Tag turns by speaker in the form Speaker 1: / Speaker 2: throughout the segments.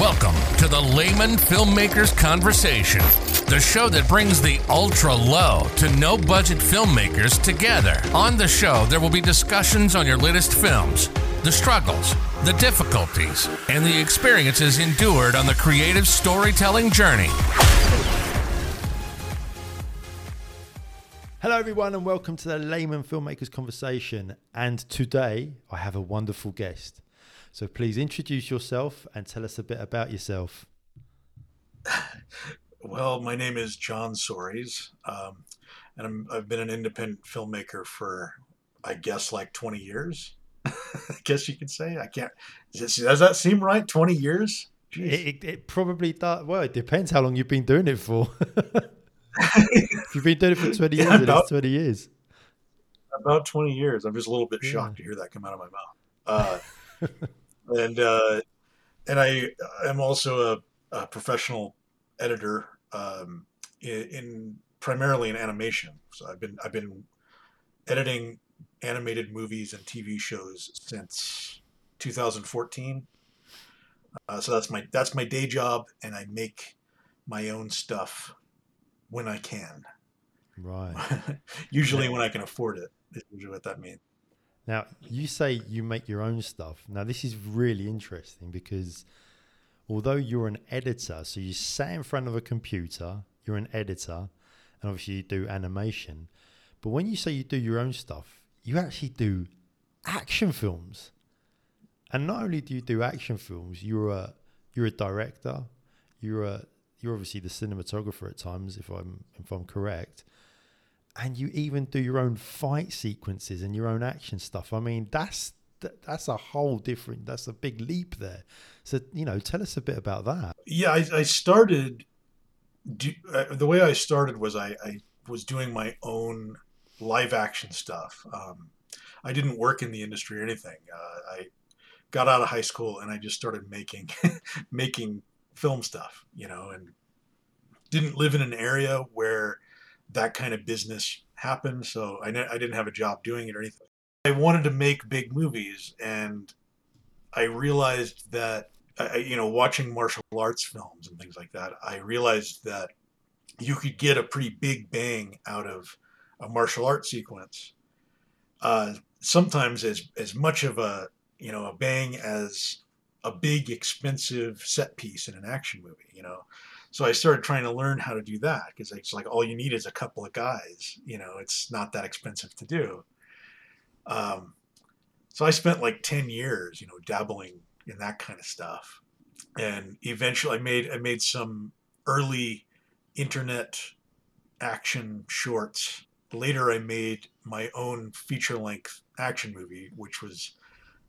Speaker 1: Welcome to the Layman Filmmakers Conversation, the show that brings the ultra low to no budget filmmakers together. On the show, there will be discussions on your latest films, the struggles, the difficulties, and the experiences endured on the creative storytelling journey.
Speaker 2: Hello, everyone, and welcome to the Layman Filmmakers Conversation. And today I have a wonderful guest. So please introduce yourself and tell us a bit about yourself.
Speaker 3: Well, my name is John Soares, um, and i have been an independent filmmaker for, I guess, like 20 years. I guess you could say. I can't. Does, does that seem right? 20 years?
Speaker 2: It, it, it, probably does. Well, it depends how long you've been doing it for. if you've been doing it for 20 years, yeah, about, it's 20 years.
Speaker 3: About 20 years. I'm just a little bit shocked yeah. to hear that come out of my mouth. Uh, and uh, and I am also a, a professional editor um, in, in, primarily in animation. So I've been I've been editing animated movies and TV shows since 2014. Uh, so that's my that's my day job, and I make my own stuff when I can.
Speaker 2: Right.
Speaker 3: usually when I can afford it. Is usually what that means.
Speaker 2: Now, you say you make your own stuff. Now, this is really interesting because although you're an editor, so you sat in front of a computer, you're an editor, and obviously you do animation. But when you say you do your own stuff, you actually do action films. And not only do you do action films, you're a you're a director, you're a you're obviously the cinematographer at times, if I'm if I'm correct and you even do your own fight sequences and your own action stuff. I mean, that's that's a whole different. That's a big leap there. So you know, tell us a bit about that.
Speaker 3: Yeah, I, I started. Do, uh, the way I started was I, I, was doing my own live action stuff. Um, I didn't work in the industry or anything. Uh, I got out of high school and I just started making making film stuff. You know, and didn't live in an area where that kind of business happened. So I, ne- I didn't have a job doing it or anything. I wanted to make big movies, and I realized that, I, you know, watching martial arts films and things like that, I realized that you could get a pretty big bang out of a martial arts sequence. Uh, sometimes as as much of a you know a bang as a big expensive set piece in an action movie. You know, so I started trying to learn how to do that because it's like all you need is a couple of guys. You know, it's not that expensive to do. Um, so I spent like ten years, you know, dabbling in that kind of stuff, and eventually I made I made some early internet action shorts. Later, I made my own feature length action movie, which was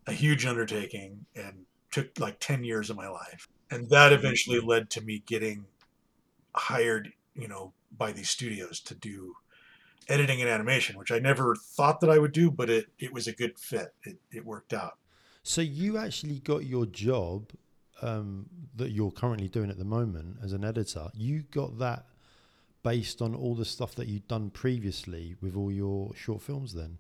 Speaker 3: a huge undertaking and took like 10 years of my life. And that eventually led to me getting hired, you know, by these studios to do editing and animation, which I never thought that I would do, but it, it was a good fit. It, it worked out.
Speaker 2: So you actually got your job um, that you're currently doing at the moment as an editor. You got that based on all the stuff that you'd done previously with all your short films then?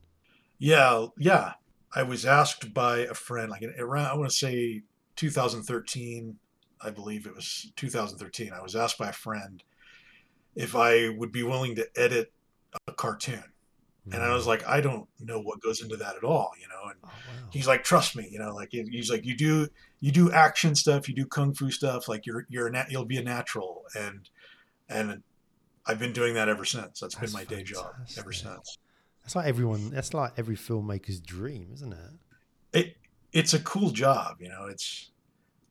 Speaker 3: Yeah, yeah. I was asked by a friend, like around, I want to say 2013, I believe it was 2013. I was asked by a friend if I would be willing to edit a cartoon. And I was mm. like, I don't know what goes into that at all, you know. And oh, wow. he's like, trust me, you know. Like he's like, you do you do action stuff, you do kung fu stuff. Like you're you're a nat- you'll be a natural. And and I've been doing that ever since. That's, that's been my fantastic. day job ever since.
Speaker 2: That's like everyone. That's like every filmmaker's dream, isn't it?
Speaker 3: It it's a cool job, you know. It's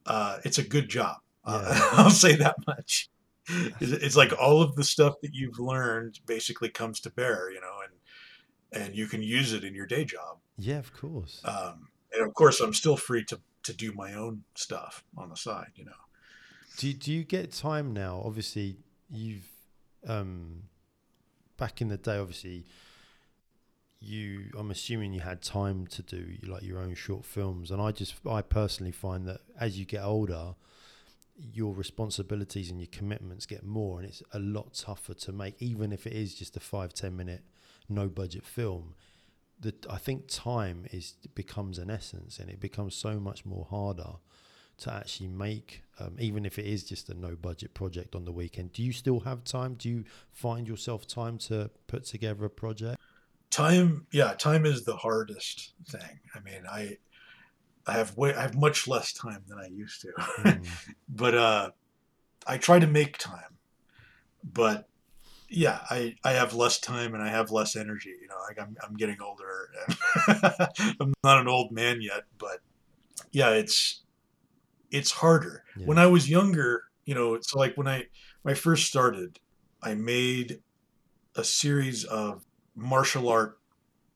Speaker 3: uh, it's a good job. Uh, yeah. Uh, I'll say that much. It's, it's, like all of the stuff that you've learned basically comes to bear, you know, and and you can use it in your day job.
Speaker 2: Yeah, of course.
Speaker 3: Um, and of course, I'm still free to to do my own stuff on the side, you know.
Speaker 2: Do do you get time now? Obviously, you've um, back in the day, obviously you i'm assuming you had time to do like your own short films and i just i personally find that as you get older your responsibilities and your commitments get more and it's a lot tougher to make even if it is just a five ten minute no budget film that i think time is becomes an essence and it becomes so much more harder to actually make, um, even if it is just a no budget project on the weekend? Do you still have time? Do you find yourself time to put together a project?
Speaker 3: Time, yeah, time is the hardest thing. I mean, I I have way I have much less time than I used to,
Speaker 2: Mm,
Speaker 3: but uh, I try to make time. But yeah, I, I have less time and I have less energy. You know, like I'm I'm getting older. And I'm not an old man yet, but yeah, it's it's harder.
Speaker 2: Yeah.
Speaker 3: When I was younger, you know, it's like when I when I first started, I made a series of martial art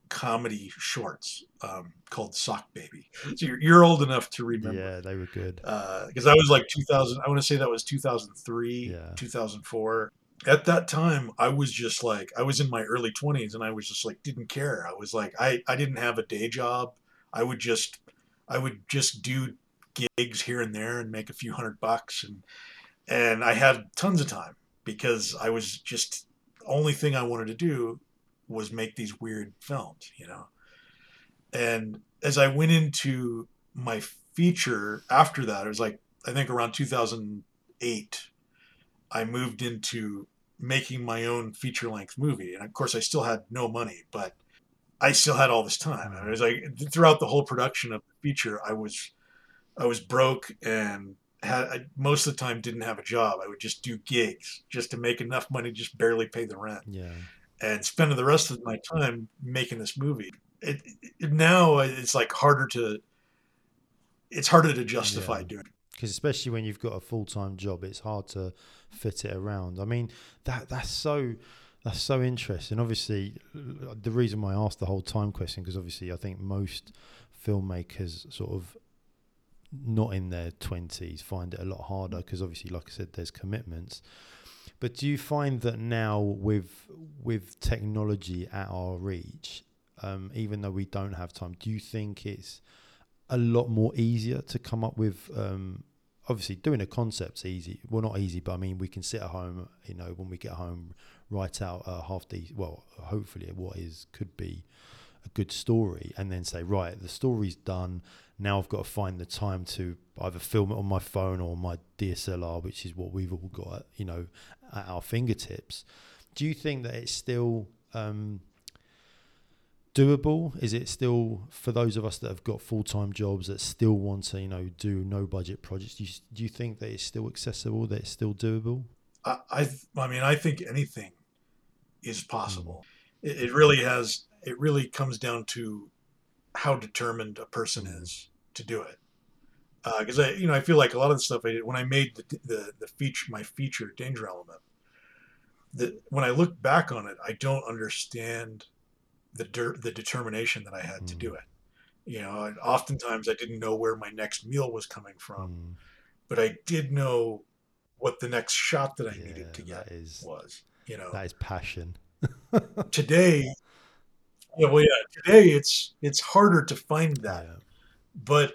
Speaker 3: comedy shorts um, called Sock Baby. So you're, you're old enough to remember
Speaker 2: yeah, they were good.
Speaker 3: because that was like 2000 i want to say that was 2003
Speaker 2: Yeah.
Speaker 3: 2004 at that time i was just like i was in my early 20s and i was just like didn't care i was like i i didn't have a day job i would just i would just do gigs here and there and make a few hundred bucks and and i had tons of time because i was just only thing i wanted to do was make these weird films you know? And as i went into my feature after that it was like i think around 2008 i moved into making my own feature length movie. And of course i still had no money but i still had all this time. And it was like throughout the whole production of the feature i was i was broke and had I, most of the time didn't have a job. I would just do gigs just to make enough money just barely pay the rent.
Speaker 2: Yeah.
Speaker 3: And spending the rest of my time making this movie. It, it now it's like harder to it's harder to justify
Speaker 2: Yeah.
Speaker 3: doing. it.
Speaker 2: because especially when you've got a full time job, it's hard to fit it around. I mean, that that's so that's so interesting. Obviously, the reason why I asked the whole time question because obviously I think most filmmakers sort of not in their twenties find it a lot harder because obviously, like I said, there's commitments. But do you find that now with with technology at our reach, um, even though we don't have time, do you think it's a lot more easier to come up with um, obviously doing a concept's easy well not easy but i mean we can sit at home you know when we get home write out a half the well hopefully what is could be a good story and then say right the story's done. Now i've got to find the time to either film it on my phone or my dslr which is what we've all got you know at our fingertips do you think that it's still um, doable? Is it still for those of us that have got full time jobs that still want to, you know, do no budget projects? Do you, do you think that it's still accessible? That it's still doable?
Speaker 3: I, I I mean I think anything is possible. It, it really has. It really comes down to how determined a person is to do it. Because I you know I feel like a lot of the stuff I did when I made the the, the feature my feature danger element. That when I look back on it, I don't understand the der- the determination that I had to
Speaker 2: Mm.
Speaker 3: do it. You know, and oftentimes I didn't know where my next meal was coming from,
Speaker 2: Mm,
Speaker 3: but I did know what the next shot that I
Speaker 2: yeah,
Speaker 3: needed to get
Speaker 2: is
Speaker 3: was. You know,
Speaker 2: that is passion.
Speaker 3: today, yeah, well, yeah, today it's it's harder to find that,
Speaker 2: Yeah.
Speaker 3: but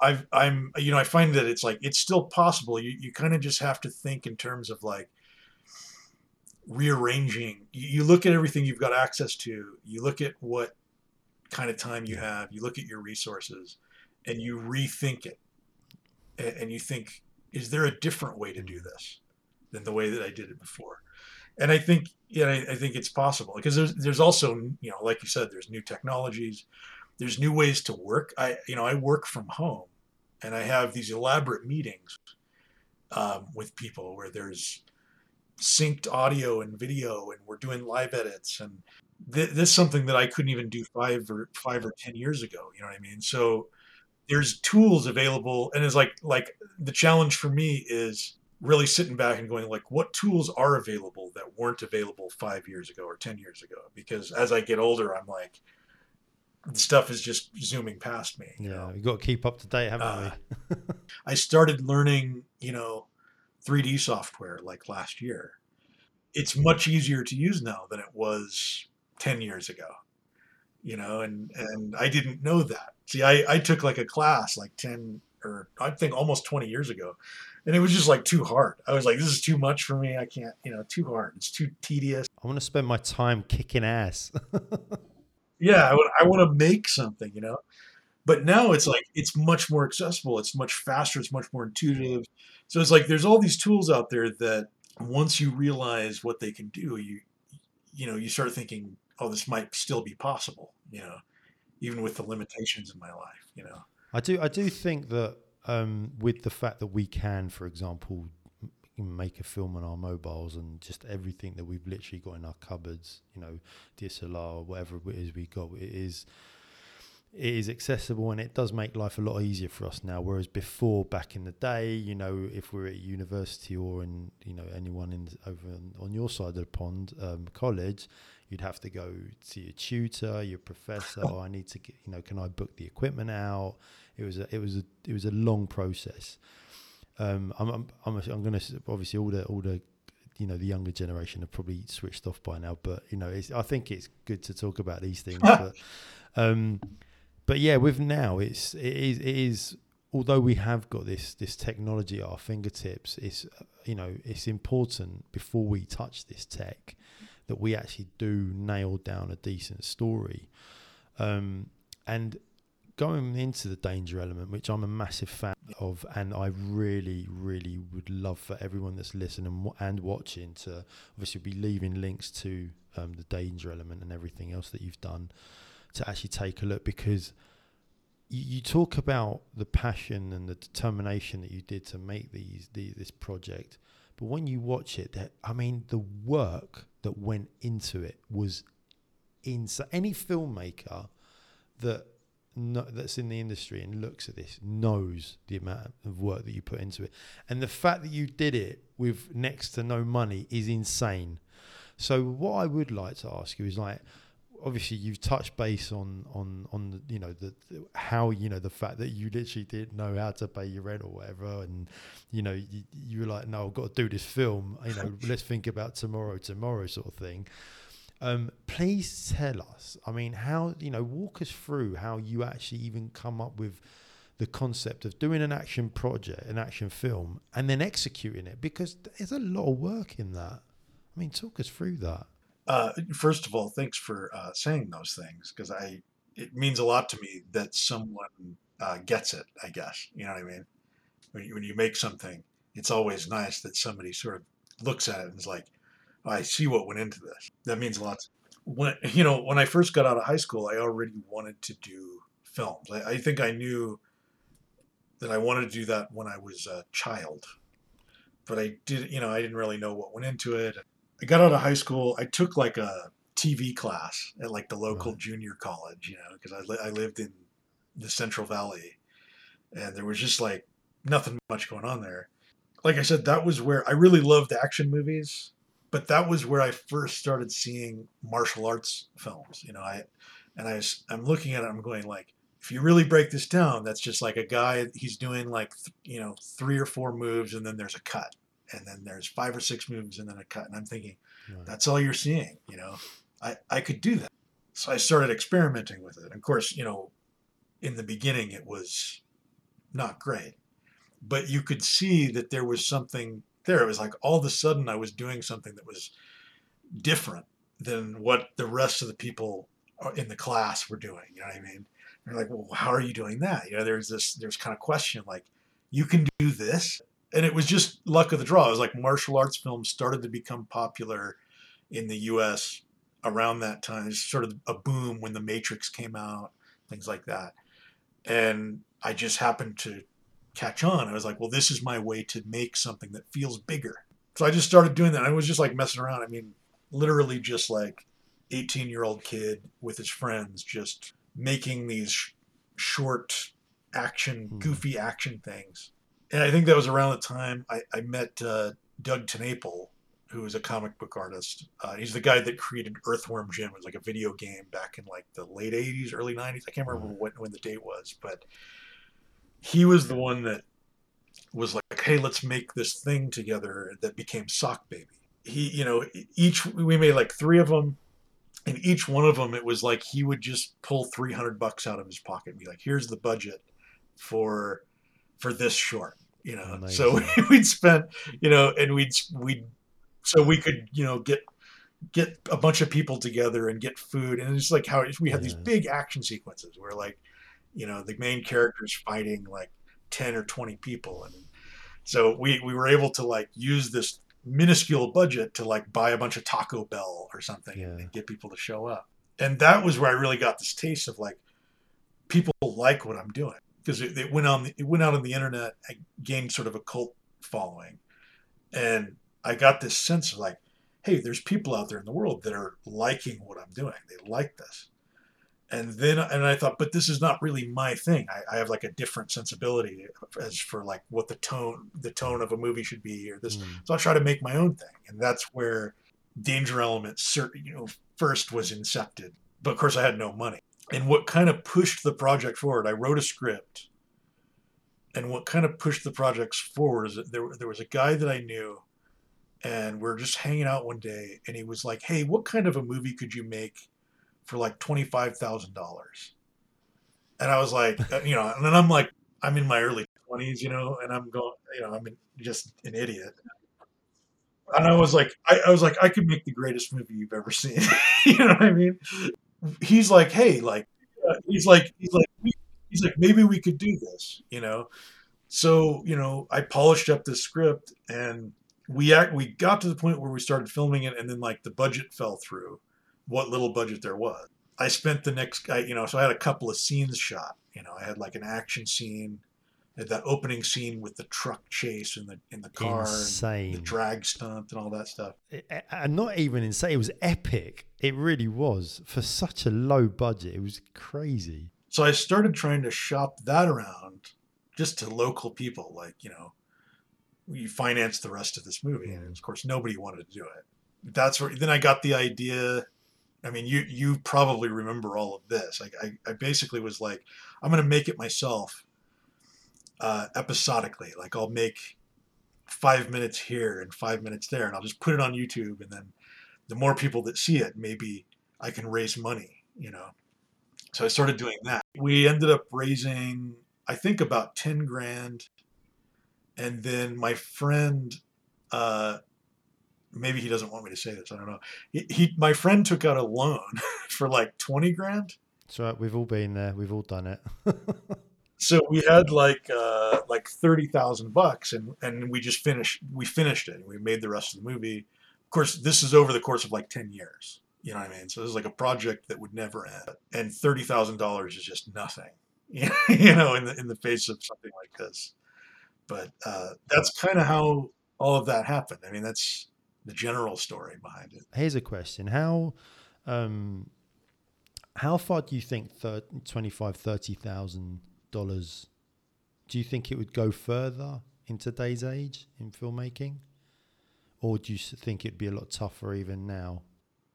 Speaker 3: I've I'm you know I find that it's like it's still possible. You you kind of just have to think in terms of like rearranging. You, you look at everything you've got access to. You look at what kind of time you have. You look at your resources, and you rethink it, and, and you think, is there a different way to do this than the way that I did it before? And I think yeah, I, I think it's possible because there's there's also you know like you said, there's new technologies, there's new ways to work. I you know I work from home, and I have these elaborate meetings um, with people where there's synced audio and video, and we're doing live edits, and th- this is something that I couldn't even do five or five or ten years ago. You know what I mean? So there's tools available, and it's like like the challenge for me is really sitting back and going like what tools are available that weren't available five years ago or ten years ago because as i get older i'm like stuff is just zooming past me you
Speaker 2: Yeah,
Speaker 3: know?
Speaker 2: we've got to keep up to date, haven't
Speaker 3: Uh,
Speaker 2: we?
Speaker 3: i started learning you know 3d software like last year it's much easier to use now than it was 10 years ago you know and and i didn't know that see i i took like a class like 10 or i think almost 20 years ago and it was just like too hard i was like this is too much for me i can't you know too hard it's too tedious
Speaker 2: I want to spend my time kicking ass.
Speaker 3: yeah i, I want to make something you know But now it's like it's much more accessible. It's much faster. It's much more intuitive. So it's like there's all these tools out there that once you realize what they can do, you you know you start thinking, oh, this might still be possible. You know, even with the limitations in my life. You know,
Speaker 2: I do I do think that um, with the fact that we can, for example, make a film on our mobiles and just everything that we've literally got in our cupboards, you know, DSLR whatever it is we got, it is it is accessible and it does make life a lot easier for us now. Whereas before, back in the day, you know, if we're at university or in, you know, anyone in over on, on your side of the pond, um, college, you'd have to go to your tutor, your professor. oh, I need to get, you know, can I book the equipment out? It was a, it was a, it was a long process. Um, I'm, I'm, I'm, I'm going to obviously all the, all the, you know, the younger generation have probably switched off by now, but you know, it's, I think it's good to talk about these things. but, um, but yeah, with now, it's it is it is. Although we have got this this technology at our fingertips, it's you know it's important before we touch this tech that we actually do nail down a decent story. Um, and going into the danger element, which I'm a massive fan of, and I really, really would love for everyone that's listening and watching to obviously be leaving links to um, the danger element and everything else that you've done to actually take a look because you, you talk about the passion and the determination that you did to make these the, this project, but when you watch it, that I mean, the work that went into it was insane. Any filmmaker that no, that's in the industry and looks at this knows the amount of work that you put into it, and the fact that you did it with next to no money is insane. So what I would like to ask you is like obviously you've touched base on on on the, you know the, the, how you know the fact that you literally didn't know how to pay your rent or whatever. And you know you, you were like no I've got to do this film you know let's think about tomorrow tomorrow sort of thing um, please tell us I mean how you know walk us through how you actually even come up with the concept of doing an action project an action film and then executing it because there's a lot of work in that I mean talk us through that
Speaker 3: uh, first of all, thanks for uh, saying those things because I it means a lot to me that someone uh, gets it. I guess you know what I mean. When you, when you make something, it's always nice that somebody sort of looks at it and is like, "I see what went into this." That means a lot. When you know, when I first got out of high school, I already wanted to do films. I, I think I knew that I wanted to do that when I was a child, but I did. You know, I didn't really know what went into it. I got out of high school. I took like a TV class at like the local right. junior college, you know, because I, li- I lived in the Central Valley and there was just like nothing much going on there. Like I said, that was where I really loved action movies, but that was where I first started seeing martial arts films, you know, I, and I I'm looking at it, I'm going like, if you really break this down, that's just like a guy, he's doing like, you know, three or four moves and then there's a cut and then there's five or six moves and then a cut. And I'm thinking, right. that's all you're seeing, you know. I, I could do that. So I started experimenting with it. And Of course, you know, in the beginning it was not great. But you could see that there was something there. It was like all of a sudden I was doing something that was different than what the rest of the people in the class were doing. You know what I mean? They're like, well, how are you doing that? You know, there's this, there's kind of question like, you can do this and it was just luck of the draw. It was like martial arts films started to become popular in the U.S. around that time. It's sort of a boom when The Matrix came out, things like that. And I just happened to catch on. I was like, well, this is my way to make something that feels bigger. So I just started doing that. I was just like messing around. I mean, literally just like 18 year old kid with his friends, just making these short action, hmm. goofy action things and I think that was around the time I, I met uh, Doug TenNapel, who is a comic book artist. Uh, he's the guy that created Earthworm Jim. It was like a video game back in like the late '80s, early '90s. I can't remember when, when the date was, but he was the one that was like, "Hey, let's make this thing together." That became Sock Baby. He, you know, each we made like three of them, and each one of them, it was like he would just pull 300 bucks out of his pocket and be like, "Here's the budget for." for this short you know Amazing. so we'd spent you know and we'd we'd so we could you know get get a bunch of people together and get food and it's like how we had yeah. these big action sequences where like You know, the main character's fighting like ten or twenty people, and so we we were able to like use this minuscule budget to like buy a bunch of Taco Bell or something
Speaker 2: Yeah.
Speaker 3: and get people to show up. And that was where I really got this taste of like people like what I'm doing because it, it went on it went out on the internet. I gained sort of a cult following, and I got this sense of like, hey, there's people out there in the world that are liking what I'm doing. They like this. And then, and I thought, but this is not really my thing. I, I have like a different sensibility as for like what the tone, the tone of a movie should be, or this.
Speaker 2: Mm.
Speaker 3: So I try to make my own thing, and that's where Danger Element, cer- you know, first was incepted. But of course, I had no money. And what kind of pushed the project forward? I wrote a script, and what kind of pushed the projects forward is that there there was a guy that I knew, and we are just hanging out one day, and he was like, "Hey, what kind of a movie could you make for like twenty five thousand dollars?" And I was like, uh, you know, and then I'm like, I'm in my early twenties, you know, and I'm going, you know, I'm just an idiot. And I was like, I, I was like, I could make the greatest movie you've ever seen. you know what I mean? He's like, hey, like, uh, he's like, he's like, he's like, maybe we could do this, you know. So you know, I polished up this script, and we act, we got to the point where we started filming it, and then like the budget fell through, what little budget there was. I spent the next, I, you know, so I had a couple of scenes shot. You know, I had like an action scene, that opening scene with the truck chase and the in the car, and the drag stunt, and all that stuff.
Speaker 2: And not even insane. It was epic. It really was for such a low budget. It was crazy.
Speaker 3: So I started trying to shop that around just to local people, like, you know, you finance the rest of this movie. And of course, nobody wanted to do it. That's where then I got the idea. I mean, you you probably remember all of this. Like, I, I basically was like, I'm going to make it myself uh, episodically. Like, I'll make five minutes here and five minutes there, and I'll just put it on YouTube. And then the more people that see it, maybe I can raise money, you know. So I started doing that. We ended up raising, I think, about 10 grand. And then my friend, uh, maybe he doesn't want me to say this, I don't know. He, he my friend took out a loan for like 20 grand.
Speaker 2: So we've all been there. We've all done it.
Speaker 3: So we had like uh, like thirty thousand bucks, and and we just finished. We finished it. We made the rest of the movie. Of course, this is over the course of like ten years. You know what I mean? So this is like a project that would never end. And thirty thousand dollars is just nothing. You know, in the in the face of something like this. But uh, that's kind of how all of that happened. I mean, that's the general story behind it.
Speaker 2: Here's a question: How, um, how far do you think thir- twenty-five, thirty thousand dollars? Do you think it would go further in today's age in filmmaking, or do you think it'd be a lot tougher even now?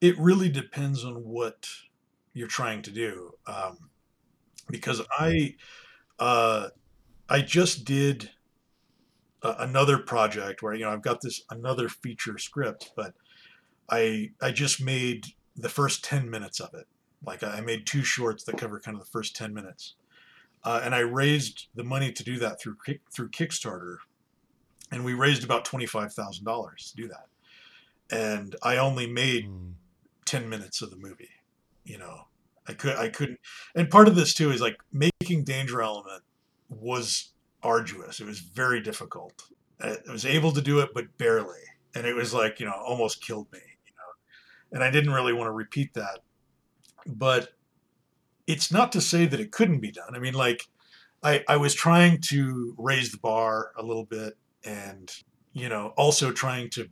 Speaker 3: it really depends on what you're trying to do um, because i uh, i just did a, another project where you know i've got this another feature script but i i just made the first 10 minutes of it. Like i made two shorts that cover kind of the first 10 minutes. Uh, and i raised the money to do that through Kick- through kickstarter. And we raised about $25000 to do that. And i only made
Speaker 2: Mm.
Speaker 3: 10 minutes of the movie you know. I could i couldn't and part of this too is like making danger element was arduous. It was very difficult. I was able to do it but barely. And it was like you know almost killed me you know. And i didn't really want to repeat that. But it's not to say that it couldn't be done. I mean like i i was trying to raise the bar a little bit and you know also trying to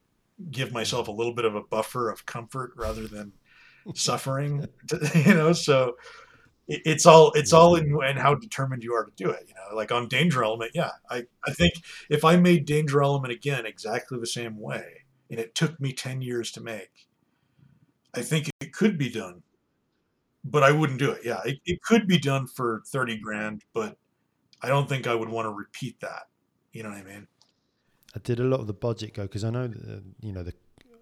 Speaker 3: give myself a little bit of a buffer of comfort rather than suffering you know. So it's all it's all in, and how determined you are to do it you know like on danger element yeah i i think if i made danger element again exactly the same way and it took me 10 years to make i think it could be done but i wouldn't do it yeah it, it could be done for 30 grand but i don't think i would want to repeat that you know what i mean
Speaker 2: i Did a lot of the budget go? Because I know that uh, you know the,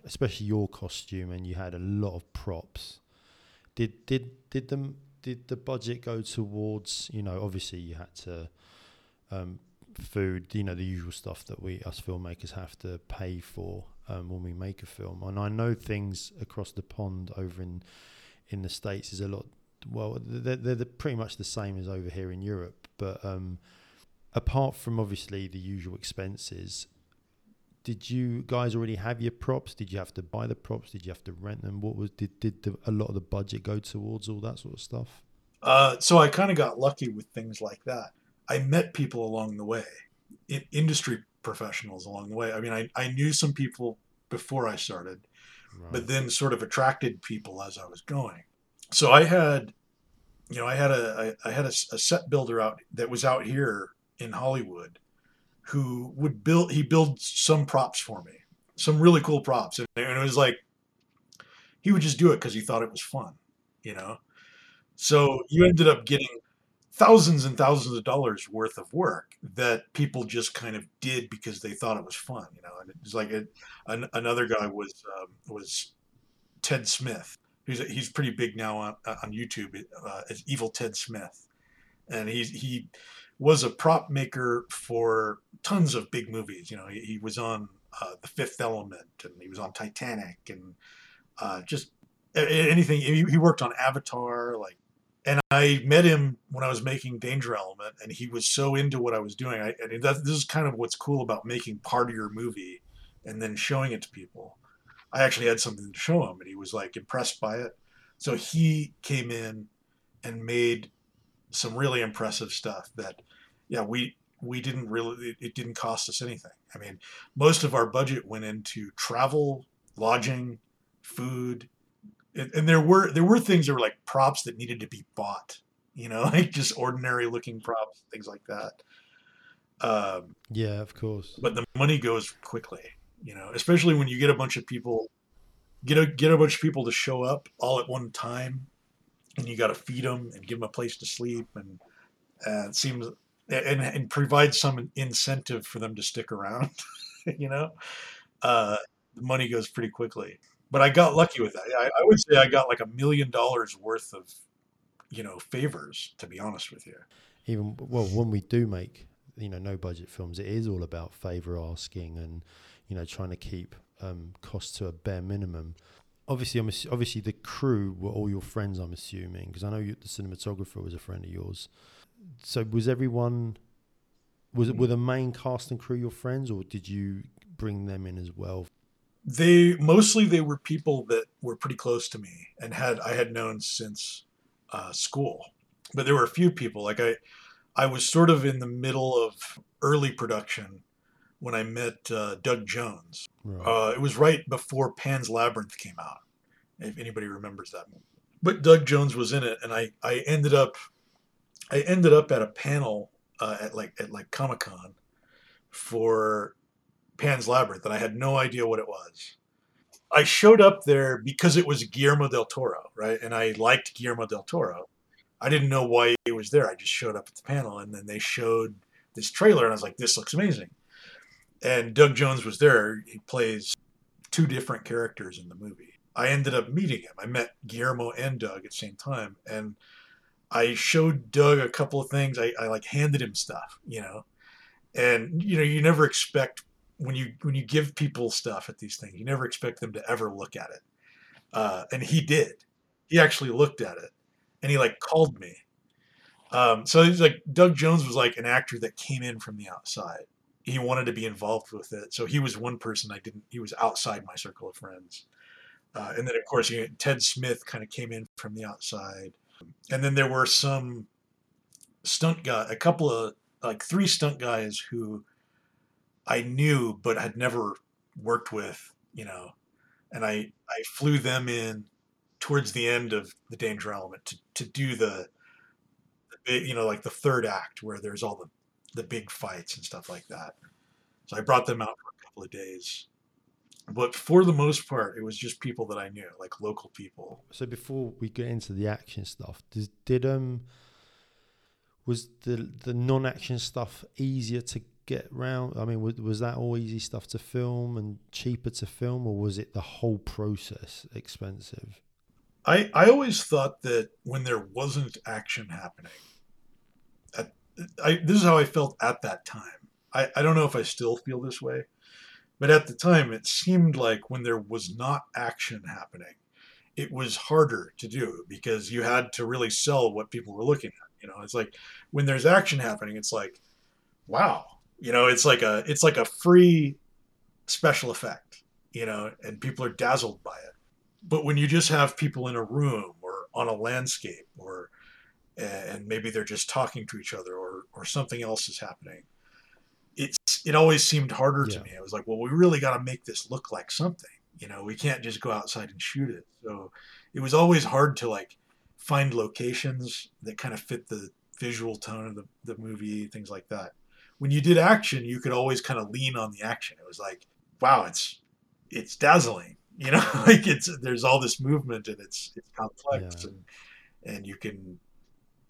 Speaker 2: especially your costume, and you had a lot of props. Did did did the did the budget go towards you know? Obviously, you had to um, food, you know, the usual stuff that we us filmmakers have to pay for um, when we make a film. And I know things across the pond over in in the states is a lot. well, they're, they're the- pretty much the same as over here in Europe. But um, apart from obviously the usual expenses, did you guys already have your props? Did you have to buy the props? Did you have to rent them? What was did did the, a lot of the budget go towards all that sort of stuff?
Speaker 3: Uh, so I kind of got lucky with things like that. I met people along the way, in, industry professionals along the way. I mean, I, I knew some people before I started,
Speaker 2: Right.
Speaker 3: but then sort of attracted people as I was going. So I had, you know, I had a I, I had a set builder out that was out here in Hollywood, who would build. He built some props for me, some really cool props, and, it was like he would just do it because he thought it was fun, you know. So you ended up getting thousands and thousands of dollars worth of work that people just kind of did because they thought it was fun, you know. And it's like an, another guy was um, was Ted Smith. He's he's pretty big now on on YouTube uh, as Evil Ted Smith, and he's he was a prop maker for tons of big movies. You know, he, he was on uh, The Fifth Element, and he was on Titanic, and uh, just anything. He, he worked on Avatar, like. And I met him when I was making Danger Element, and he was so into what I was doing. I, and that, this is kind of what's cool about making part of your movie and then showing it to people. I actually had something to show him, and he was like impressed by it. So he came in and made some really impressive stuff that, yeah, we we didn't really it, it didn't cost us anything. I mean, most of our budget went into travel, lodging, food, and, and there were there were things that were like props that needed to be bought. You know, like just ordinary looking props, things like that. Um,
Speaker 2: yeah, of course.
Speaker 3: but the money goes quickly you know especially when you get a bunch of people get a get a bunch of people to show up all at one time and you got to feed them and give them a place to sleep and uh, it seems and, and provide some incentive for them to stick around you know? Uh, the money goes pretty quickly. But i got lucky with that. I, I would say i got like a million dollars worth of you know favors to be honest with you.
Speaker 2: Even well when we do make you know no budget films it is all about favor asking and you know trying to keep um, costs to a bare minimum obviously i'm obviously the crew were all your friends i'm assuming because i know you, the cinematographer was a friend of yours so was everyone was it were the main cast and crew your friends or did you bring them in as well
Speaker 3: they mostly they were people that were pretty close to me and had I had known since uh, school. But there were a few people like I I was sort of in the middle of early production when I met uh, Doug Jones.
Speaker 2: right
Speaker 3: Uh, it was right before Pan's Labyrinth came out, if anybody remembers that movie. But Doug Jones was in it, and I, I ended up I ended up at a panel uh, at like at like Comic Con for Pan's Labyrinth, and I had no idea what it was. I showed up there because it was Guillermo del Toro, right? And I liked Guillermo del Toro. I didn't know why he was there. I just showed up at the panel, and then they showed this trailer, and I was like, "This looks amazing." And Doug Jones was there. He plays two different characters in the movie. I ended up meeting him. I met Guillermo and Doug at the same time, and I showed Doug a couple of things. I, I like handed him stuff, you know, and you know you never expect when you when you give people stuff at these things, you never expect them to ever look at it. Uh, and he did. He actually looked at it, and he like called me. Um, so he's like Doug Jones was like an actor that came in from the outside. He wanted to be involved with it, so he was one person I didn't. He was outside my circle of friends, uh, and then of course you know, Ted Smith kind of came in from the outside, and then there were some stunt guy, a couple of like three stunt guys who I knew but had never worked with, you know, and I I flew them in towards the end of the Danger Element to to do the, the you know like the third act where there's all the the big fights and stuff like that. So I brought them out for a couple of days. But for the most part, it was just people that I knew, like local people.
Speaker 2: So before we get into the action stuff, did, did um was the the non-action stuff easier to get round? I mean, was, was that all easy stuff to film and cheaper to film, or was it the whole process expensive?
Speaker 3: I, I always thought that when there wasn't action happening, at, I, this is how I felt at that time. I, I don't know if I still feel this way, but at the time it seemed like when there was not action happening, it was harder to do because you had to really sell what people were looking at. You know, it's like when there's action happening, it's like, wow, you know, it's like a it's like a free special effect, you know, and people are dazzled by it. But when you just have people in a room or on a landscape or and maybe they're just talking to each other or something else is happening, it's it always seemed harder
Speaker 2: Yeah.
Speaker 3: to me. I was like, well, we really got to make this look like something. You know, we can't just go outside and shoot it. So it was always hard to like find locations that kind of fit the visual tone of the, the movie, things like that. When you did action, you could always kind of lean on the action. It was like, wow, it's it's dazzling. You know, like it's there's all this movement and it's it's complex
Speaker 2: Yeah.
Speaker 3: and and you can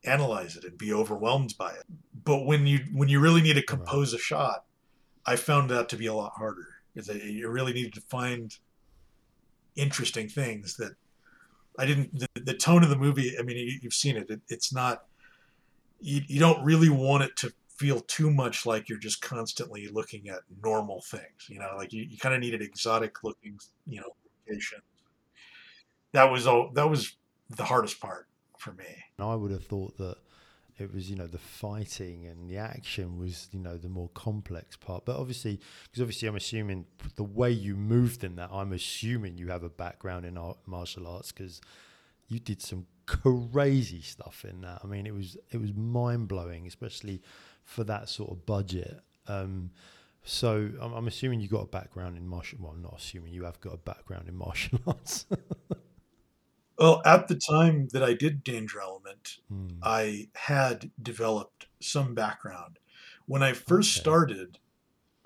Speaker 3: analyze it and be overwhelmed by it. But when you when you really need to compose a shot, I found that to be a lot harder. That you really needed to find interesting things that I didn't. The, the tone of the movie. I mean, you, you've seen it. it it's not. You, you don't really want it to feel too much like you're just constantly looking at normal things. You know, like you, you kind of needed exotic looking. You know, location. That was all. That was the hardest part for me.
Speaker 2: And I would have thought that it was, you know, the fighting and the action was, you know, the more complex part. But obviously, because obviously, I'm assuming the way you moved in that, I'm assuming you have a background in art, martial arts because you did some crazy stuff in that. I mean, it was it was mind blowing, especially for that sort of budget. Um, so I'm, I'm assuming you got a background in martial. Well, I'm not assuming you have got a background in martial arts.
Speaker 3: Well, at the time that I did Danger Element,
Speaker 2: Hmm.
Speaker 3: I had developed some background. When I first
Speaker 2: Okay.
Speaker 3: started,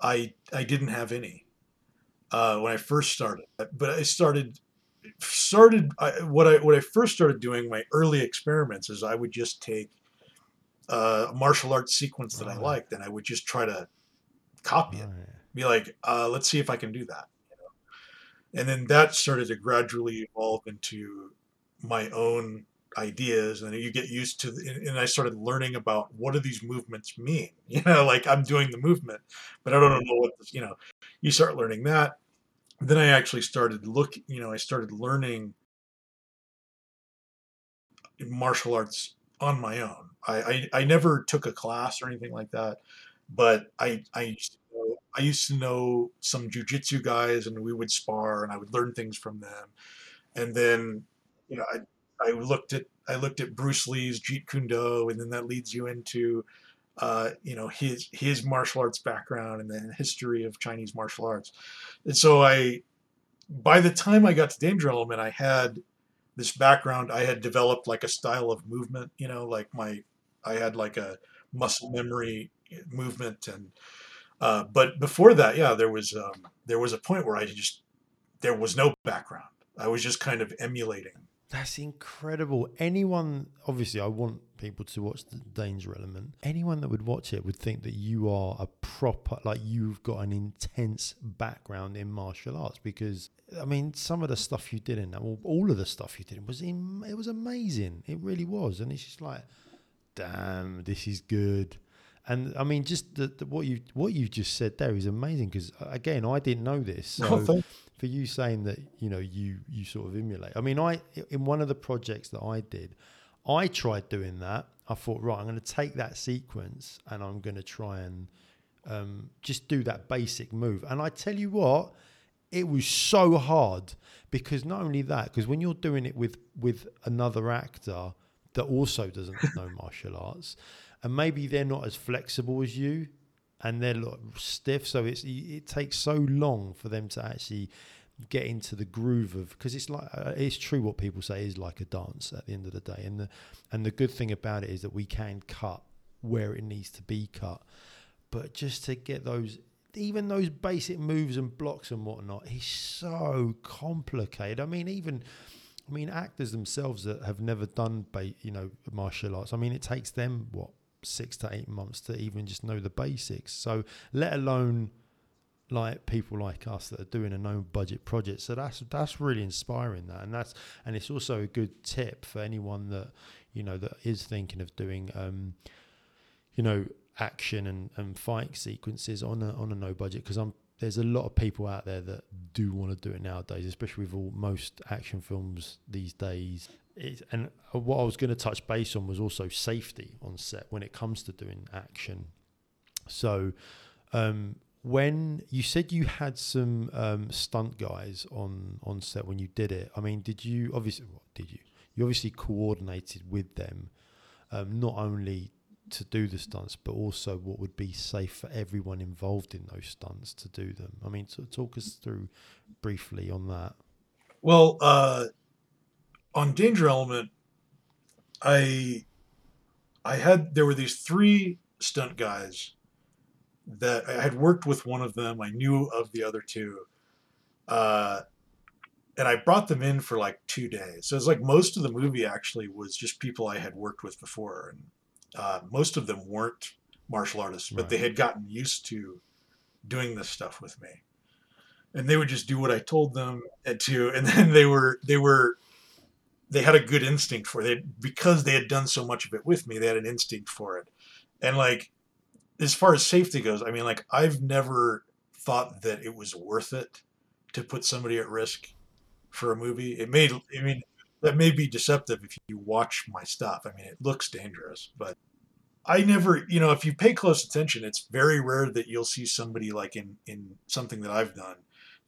Speaker 3: I I didn't have any. Uh, when I first started, but I started started I, what I what I first started doing. My early experiments is I would just take uh, a martial arts sequence that I liked, and I would just try to copy it
Speaker 2: Right.
Speaker 3: be like, uh, let's see if I can do that. You know? And then that started to gradually evolve into my own ideas, and you get used to, the, and and I started learning about what do these movements mean. You know, like I'm doing the movement, but I don't know what this, you know. You start learning that. Then I actually started look. You know, I started learning martial arts on my own. I, I, I never took a class or anything like that, but I I used to know, I used to know some jujitsu guys, and we would spar, and I would learn things from them. And then, you know, I I looked at I looked at Bruce Lee's Jeet Kune Do, and then that leads you into, uh, you know, his his martial arts background and the history of Chinese martial arts. And so I, by the time I got to Danger Element, I had this background. I had developed like a style of movement. You know, like my I had like a muscle memory movement and uh, but before that yeah there was um, there was a point where i just there was no background i was just kind of emulating
Speaker 2: That's incredible. Anyone, obviously, I want people to watch the Danger Element. Anyone that would watch it would think that you are a proper, like you've got an intense background in martial arts because, I mean, some of the stuff you did in that, well, all of the stuff you did was in, it was amazing. It really was, and it's just like, damn, this is good. And I mean, just the, the, what you what you just said there is amazing because again, I didn't know this. So
Speaker 3: Oh,
Speaker 2: for you saying that you know you you sort of emulate i mean i in one of the projects that i did i tried doing that i thought right i'm going to take that sequence and i'm going to try and um, just do that basic move and i tell you what it was so hard because not only that because when you're doing it with with another actor that also doesn't know martial arts and maybe they're not as flexible as you and they're like stiff so it's it takes so long for them to actually get into the groove of because it's like uh, it's true what people say is like a dance at the end of the day and the and the good thing about it is that we can cut where it needs to be cut. But just to get those even those basic moves and blocks and whatnot is so complicated. I mean even i mean actors themselves that have never done ba- you know martial arts i mean it takes them what six to eight months to even just know the basics. So let alone like people like us that are doing a no budget project. So that's that's really inspiring that, and that's and it's also a good tip for anyone that you know that is thinking of doing um, you know action and, and fight sequences on a on a no budget because I'm there's a lot of people out there that do want to do it nowadays, especially with all most action films these days. It's, and what I was going to touch base on was also safety on set when it comes to doing action. So, um, when you said you had some um, stunt guys on on set when you did it, I mean, did you obviously what did you? You obviously coordinated with them, um, not only to do the stunts, but also what would be safe for everyone involved in those stunts to do them. I mean, to talk us through briefly on that.
Speaker 3: Well, uh, on Danger Element, I I had there were these three stunt guys that I had worked with one of them. I knew of the other two. Uh, and I brought them in for like two days. So it's like most of the movie actually was just people I had worked with before. And uh, most of them weren't martial artists, but right. they had gotten used to doing this stuff with me. And they would just do what I told them to. And then they were, they were, they had a good instinct for it because they had done so much of it with me. They had an instinct for it. And like, as far as safety goes, I mean, like I've never thought that it was worth it to put somebody at risk for a movie. It may, I mean, that may be deceptive if you watch my stuff. I mean, it looks dangerous, but I never, you know, if you pay close attention, it's very rare that you'll see somebody like in in something that I've done.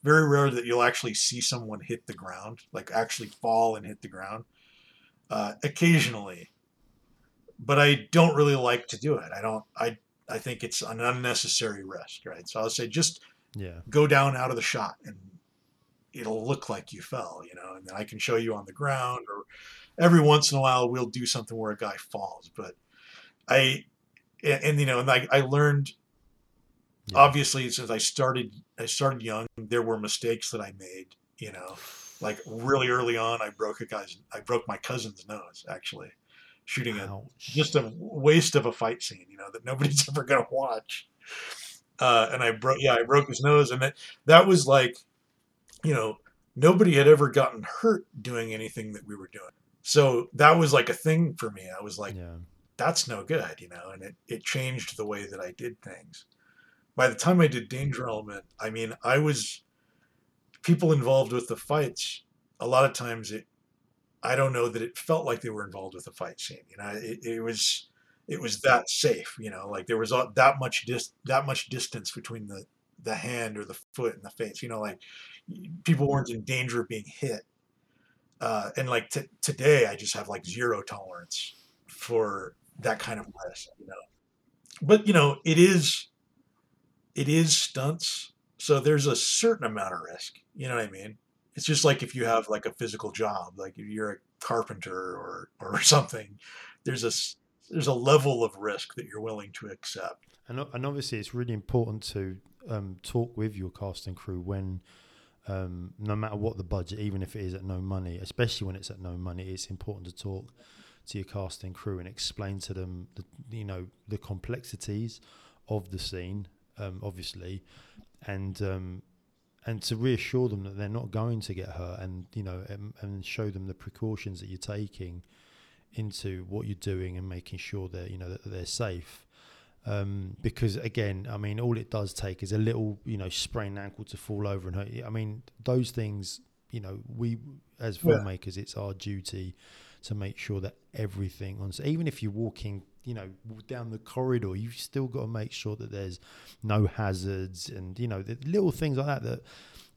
Speaker 3: Very rare that you'll actually see someone hit the ground, like actually fall and hit the ground. Uh, occasionally, but I don't really like to do it. I don't. I I think it's an unnecessary risk, right? So I'll say just
Speaker 2: yeah,
Speaker 3: go down out of the shot and it'll look like you fell, you know, and then I can show you on the ground or every once in a while we'll do something where a guy falls. But I, and, and you know, and I, I learned yeah. obviously since I started, I started young, there were mistakes that I made, you know, like really early on, I broke a guy's, I broke my cousin's nose actually shooting a just a waste of a fight scene, you know, that nobody's ever gonna watch. Uh, and I broke, yeah, I broke his nose, and that that was like, you know, nobody had ever gotten hurt doing anything that we were doing. So that was like a thing for me. I was like, yeah. that's no good, you know, and it it changed the way that I did things. By the time I did Danger Element, I mean, I was people involved with the fights. A lot of times it I don't know that it felt like they were involved with the fight scene. You know, it, it was it was that safe. You know, like there was that much dis that much distance between the the hand or the foot and the face. You know, like people weren't in danger of being hit. Uh, and like t- today, I just have like zero tolerance for that kind of risk. You know, but you know, it is it is stunts, so there's a certain amount of risk. You know what I mean? it's just like if you have like a physical job, like if you're a carpenter or or something, there's a there's a level of risk that you're willing to accept.
Speaker 2: And and obviously, it's really important to um, talk with your casting crew when. Um, no matter what the budget, even if it is at no money, especially when it's at no money, it's important to talk to your casting crew and explain to them the you know the complexities of the scene, um, obviously, and um, and to reassure them that they're not going to get hurt and you know and, and, show them the precautions that you're taking into what you're doing and making sure that you know that they're safe um, because again I mean all it does take is a little you know sprained ankle to fall over and hurt I mean those things you know we as filmmakers yeah. it's our duty to make sure that everything on even if you're walking you know down the corridor you've still got to make sure that there's no hazards and you know the little things like that that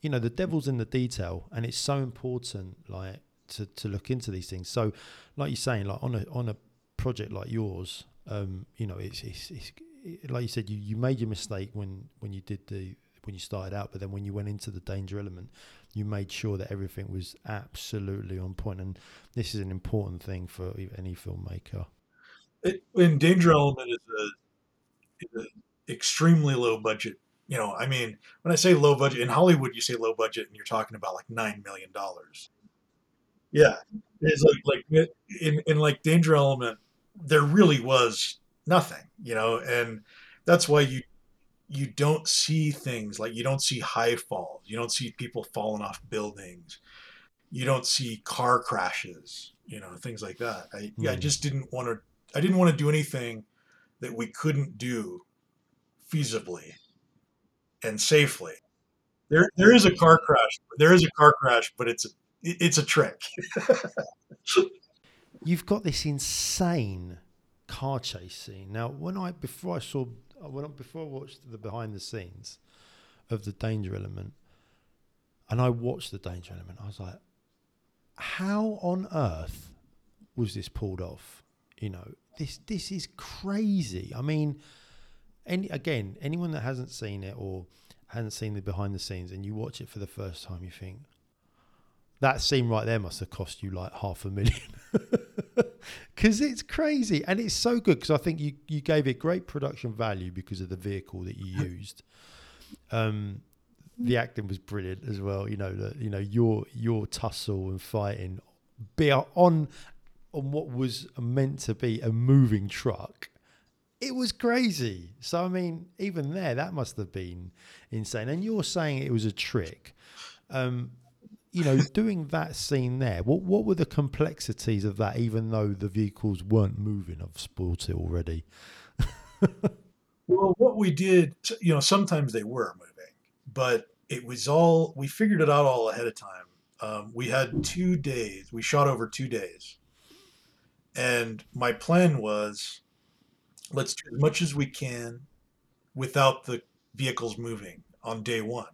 Speaker 2: you know the devil's in the detail and it's so important like to, to look into these things. So like you're saying like on a on a project like yours um you know it's, it's, it's like you said you, you made your mistake when when you did the when you started out but then when you went into the danger element you made sure that everything was absolutely on point. And this is an important thing for any filmmaker
Speaker 3: it, in Danger Element is a, is a extremely low budget. You know, I mean, when I say low budget in Hollywood, you say low budget, and you're talking about like nine million dollars. Yeah, it's like like in in like Danger Element, there really was nothing. You know, and that's why you you don't see things like you don't see high falls, you don't see people falling off buildings, you don't see car crashes, you know, things like that. I, mm. I just didn't want to I didn't want to do anything that we couldn't do feasibly and safely. There, there is a car crash. There is a car crash, but it's a, it's a trick.
Speaker 2: You've got this insane car chase scene. Now, when I before I saw when I, before I watched the behind the scenes of the danger element, and I watched the danger element, I was like, how on earth was this pulled off? You know, this this is crazy. I mean, any again, anyone that hasn't seen it or hadn't seen the behind the scenes and you watch it for the first time, you think that scene right there must have cost you like half a million because it's crazy and it's so good because I think you you gave it great production value because of the vehicle that you used. Um, the acting was brilliant as well. You know, the, you know your your tussle and fighting, be on on what was meant to be a moving truck it was crazy. So I mean, even there, that must have been insane. And you're saying it was a trick. Um, you know, doing that scene there, what what were the complexities of that? Even though the vehicles weren't moving, I've spoiled it already.
Speaker 3: well, what we did, you know, sometimes they were moving, but it was all we figured it out all ahead of time. Um, we had two days. We shot over two days, and my plan was let's do as much as we can without the vehicles moving on day one.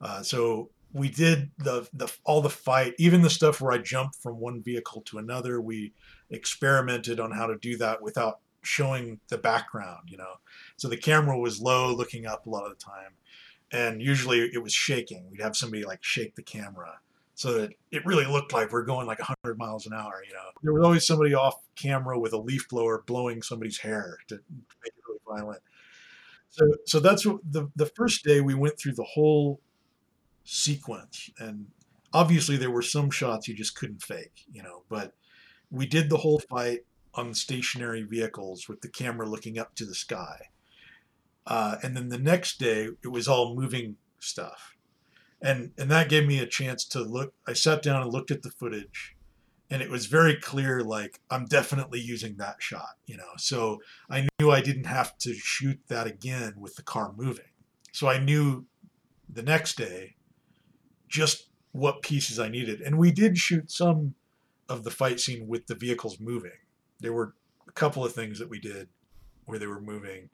Speaker 3: Uh, so we did the, the all the fight, even the stuff where I jumped from one vehicle to another. We experimented on how to do that without showing the background, you know. So the camera was low, looking up a lot of the time, and usually it was shaking. We'd have somebody like shake the camera so that it really looked like we're going like 100 miles an hour. You know, there was always somebody off camera with a leaf blower blowing somebody's hair to make it really violent. So, so that's what the the first day we went through the whole sequence, and obviously there were some shots you just couldn't fake, you know, but we did the whole fight on stationary vehicles with the camera looking up to the sky. Uh, and then the next day, it was all moving stuff and and that gave me a chance to look i sat down and looked at the footage and it was very clear like i'm definitely using that shot you know? So i knew i didn't have to shoot that again with the car moving. So i knew the next day just what pieces i needed. And we did shoot some of the fight scene with the vehicles moving. There were a couple of things that we did where they were moving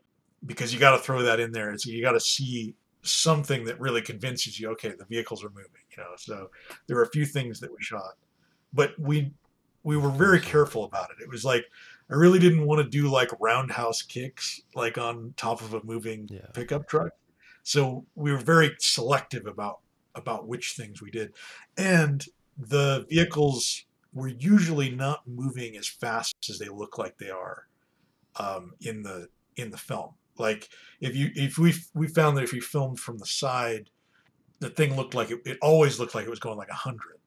Speaker 3: because you got to throw that in there so you got to see something that really convinces you, okay, the vehicles are moving. You know, so there were a few things that we shot, but we we were very careful about it. It was like I really didn't want to do like roundhouse kicks like on top of a moving yeah. pickup truck. So we were very selective about about which things we did, and the vehicles were usually not moving as fast as they look like they are um, in the in the film. Like if you if we we found that if you filmed from the side, the thing looked like it, it always looked like it was going like hundred,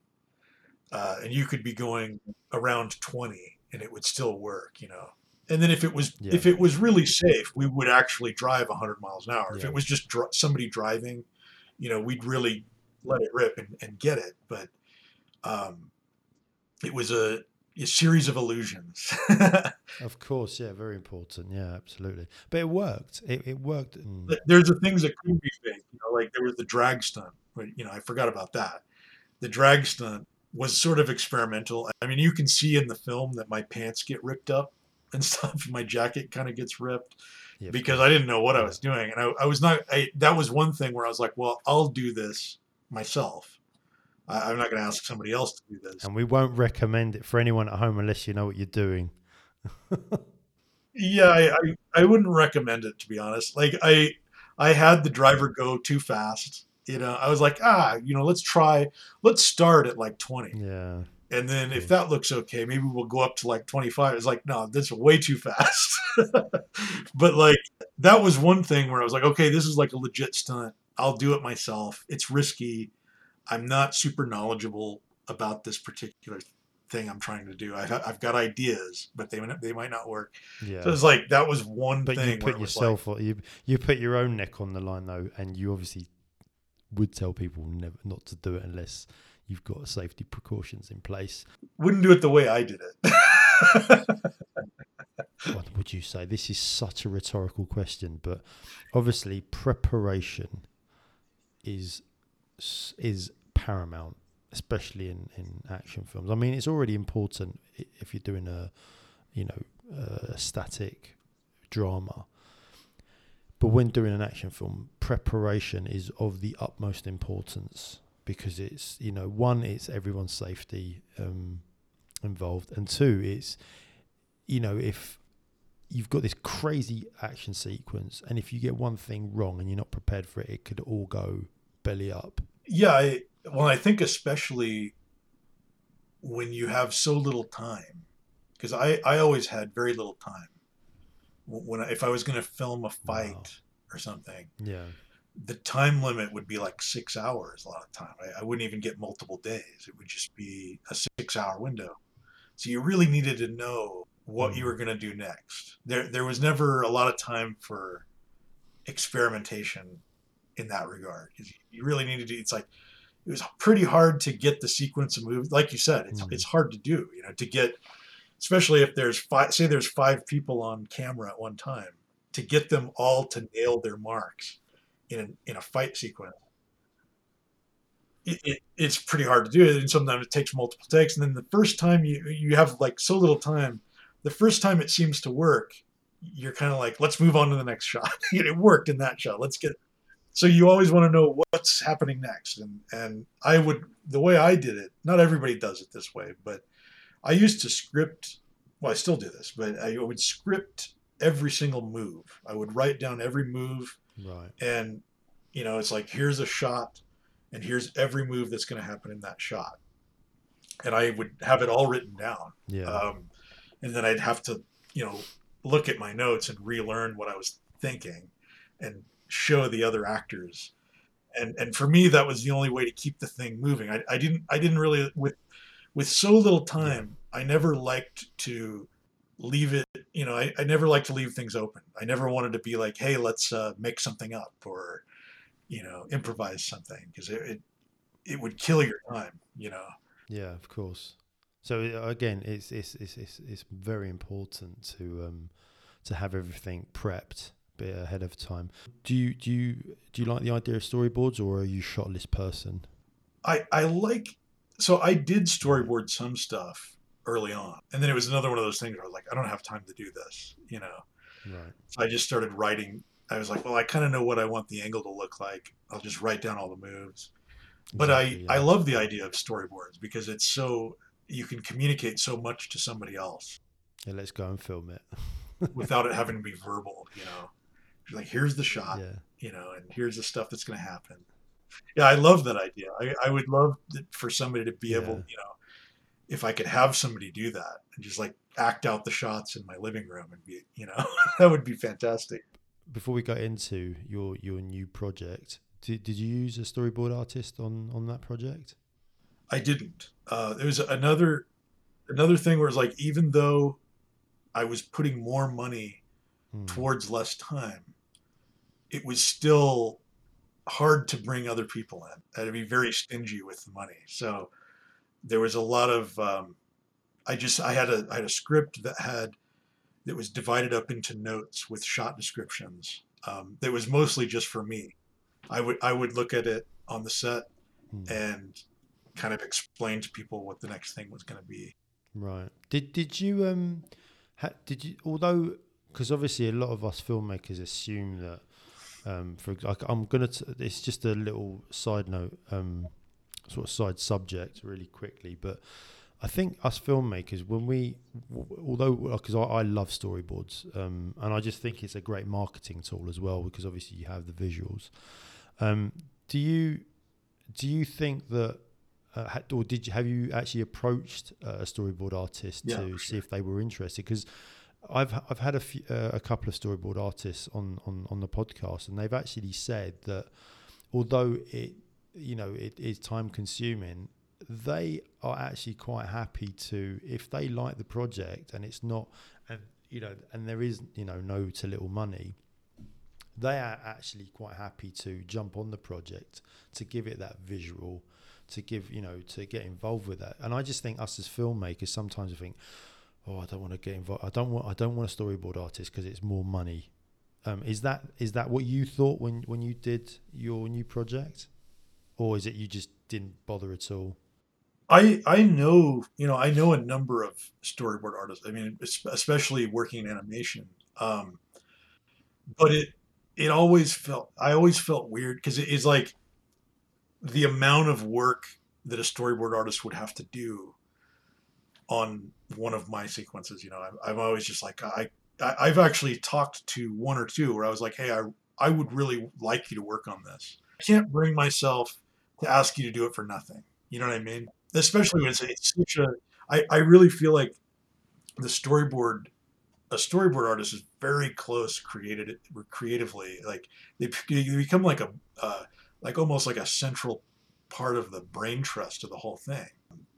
Speaker 3: uh, and you could be going around twenty and it would still work, you know. And then if it was yeah. if it was really safe, we would actually drive 100 miles an hour. Yeah. If it was just dr- somebody driving, you know, we'd really let it rip and, and get it. But um, it was a a series of illusions.
Speaker 2: of course, yeah, very important. Yeah, absolutely. But it worked. It, it worked.
Speaker 3: There's the things that couldn't be fake. You know, like there was the drag stunt. But, you know, I forgot about that. The drag stunt was sort of experimental. I mean, you can see in the film that my pants get ripped up and stuff. My jacket kind of gets ripped yeah, because I didn't know what I was doing, and I, I was not. I, that was one thing where I was like, well, I'll do this myself I, am not going to ask somebody else to do this.
Speaker 2: And we won't recommend it for anyone at home unless you know what you're doing.
Speaker 3: yeah, I, I, I wouldn't recommend it to be honest. Like I I had the driver go too fast. You know, I was like, ah, you know, let's try, let's start at like 20.
Speaker 2: Yeah.
Speaker 3: And then if that looks okay, maybe we'll go up to like 25. It's like, no, that's way too fast. but like that was one thing where I was like, okay, this is like a legit stunt. I'll do it myself. It's risky. I'm not super knowledgeable about this particular thing I'm trying to do. I've, I've got ideas, but they they might not work. Yeah. So it's like that was one
Speaker 2: but
Speaker 3: thing.
Speaker 2: you put yourself, like, you you put your own neck on the line though, and you obviously would tell people never not to do it unless you've got safety precautions in place.
Speaker 3: Wouldn't do it the way I did it.
Speaker 2: what would you say? This is such a rhetorical question, but obviously preparation is is paramount, especially in in action films. I mean, it's already important if you're doing a you know a static drama. But when doing an action film, preparation is of the utmost importance because it's you know one, it's everyone's safety um, involved, and two, it's you know if you've got this crazy action sequence, and if you get one thing wrong and you're not prepared for it, it could all go belly up.
Speaker 3: Yeah, I, well, I think especially when you have so little time, because I, I always had very little time. When I, if I was going to film a fight
Speaker 2: Wow.
Speaker 3: or something,
Speaker 2: Yeah,
Speaker 3: the time limit would be like six hours a lot of time. I, I wouldn't even get multiple days. It would just be a six hour window. So you really needed to know what you hmm. were going to do next. There, there was never a lot of time for experimentation in that regard. You really needed to, it's like, it was pretty hard to get the sequence of moves. Like you said, it's,
Speaker 2: Mm.
Speaker 3: it's hard to do, you know, to get, especially if there's five, say there's five people on camera at one time, to get them all to nail their marks in a, in a fight sequence. It, it, it's pretty hard to do, and sometimes it takes multiple takes. And then the first time you you have like so little time, the first time it seems to work, you're kind of like, let's move on to the next shot. it worked in that shot. Let's get. So you always want to know what's happening next, and and I would the way I did it. Not everybody does it this way, but I used to script. Well, I still do this, but I would script every single move. I would write down every move
Speaker 2: right.
Speaker 3: and you know it's like here's a shot and here's every move that's going to happen in that shot and i would have it all written down
Speaker 2: Yeah,
Speaker 3: um, and then i'd have to you know look at my notes and relearn what i was thinking and show the other actors. And and for me that was the only way to keep the thing moving. I, I didn't i didn't really with with so little time i never liked to leave it you know I, I never liked to leave things open. I never wanted to be like hey let's uh, make something up or you know improvise something because it, it it would kill your time you know?
Speaker 2: Yeah, of course. So uh, again, it's it's it's it's, it's very important to um to have everything prepped bit ahead of time. Do you do you do you like the idea of storyboards, or are you shot list person?
Speaker 3: i i like so i did storyboard some stuff early on and then it was another one of those things where i was like i don't have time to do this you know
Speaker 2: Right.
Speaker 3: so i just started writing i was like well i kind of know what i want the angle to look like i'll just write down all the moves but
Speaker 2: Exactly,
Speaker 3: I, I
Speaker 2: yeah.
Speaker 3: love the idea of storyboards because it's so you can communicate so much to somebody else
Speaker 2: Yeah, let's go and film it.
Speaker 3: without it having to be verbal you know like here's the shot
Speaker 2: yeah.
Speaker 3: you know and here's the stuff that's going to happen yeah i love that idea i, I would love that for somebody to be able you know if i could have somebody do that and just like act out the shots in my living room and be you know that would be fantastic
Speaker 2: Before we go into your your new project, did, did you use a storyboard artist on on that project?
Speaker 3: I didn't. Uh, there was another another thing where it's like even though I was putting more money
Speaker 2: Hmm.
Speaker 3: towards less time, it was still hard to bring other people in. I had to be very stingy with the money. So there was a lot of um, I just I had a I had a script that had that was divided up into notes with shot descriptions. Um, that was mostly just for me. I would I would look at it on the set
Speaker 2: Hmm.
Speaker 3: and kind of explain to people what the next thing was going to be.
Speaker 2: Right. Did did you um ha, did you although because obviously a lot of us filmmakers assume that um for like I'm gonna t- it's just a little side note um sort of side subject really quickly but I think us filmmakers when we w- although because I, I love storyboards um and I just think it's a great marketing tool as well because obviously you have the visuals um do you do you think that uh, or did you have you actually approached uh, a storyboard artist
Speaker 3: Yeah,
Speaker 2: to
Speaker 3: for
Speaker 2: see if they were interested? Because I've I've had a few, uh, a couple of storyboard artists on, on on the podcast, and they've actually said that although it you know it is time consuming, they are actually quite happy to if they like the project and it's not and you know and there is you know no to little money they are actually quite happy to jump on the project to give it that visual to give you know to get involved with that and i just think us as filmmakers sometimes we think oh i don't want to get involved i don't want i don't want a storyboard artist because it's more money um, is that is that what you thought when when you did your new project or is it you just didn't bother at all?
Speaker 3: I I know you know I know a number of storyboard artists. I mean, especially working in animation. Um, but it it always felt I always felt weird because it is like the amount of work that a storyboard artist would have to do on one of my sequences. You know, I'm, I'm always just like I, I've actually talked to one or two where I was like, hey, I I would really like you to work on this. I can't bring myself to ask you to do it for nothing. You know what I mean? Especially when it's, it's such a. I I really feel like the storyboard a storyboard artist is very close created creatively like they, they become like a uh, like almost like a central part of the brain trust of the whole thing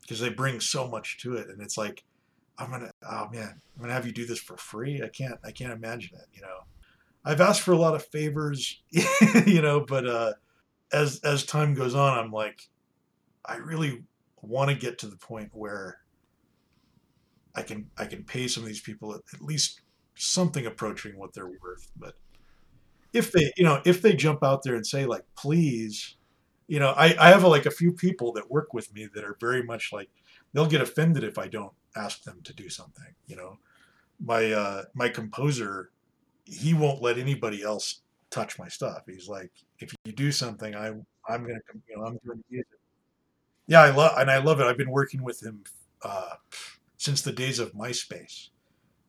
Speaker 3: because they bring so much to it and it's like i'm gonna oh man i'm gonna have you do this for free i can't i can't imagine it you know i've asked for a lot of favors you know but uh as as time goes on i'm like i really want to get to the point where I can I can pay some of these people at, at least something approaching what they're worth. But if they you know if they jump out there and say like please, you know I I have like a few people that work with me that are very much like they'll get offended if I don't ask them to do something. You know, my uh, my composer, he won't let anybody else touch my stuff. He's like, if you do something, I I'm gonna you know I'm gonna use it. Yeah, I love and I love it. I've been working with him uh, since the days of MySpace.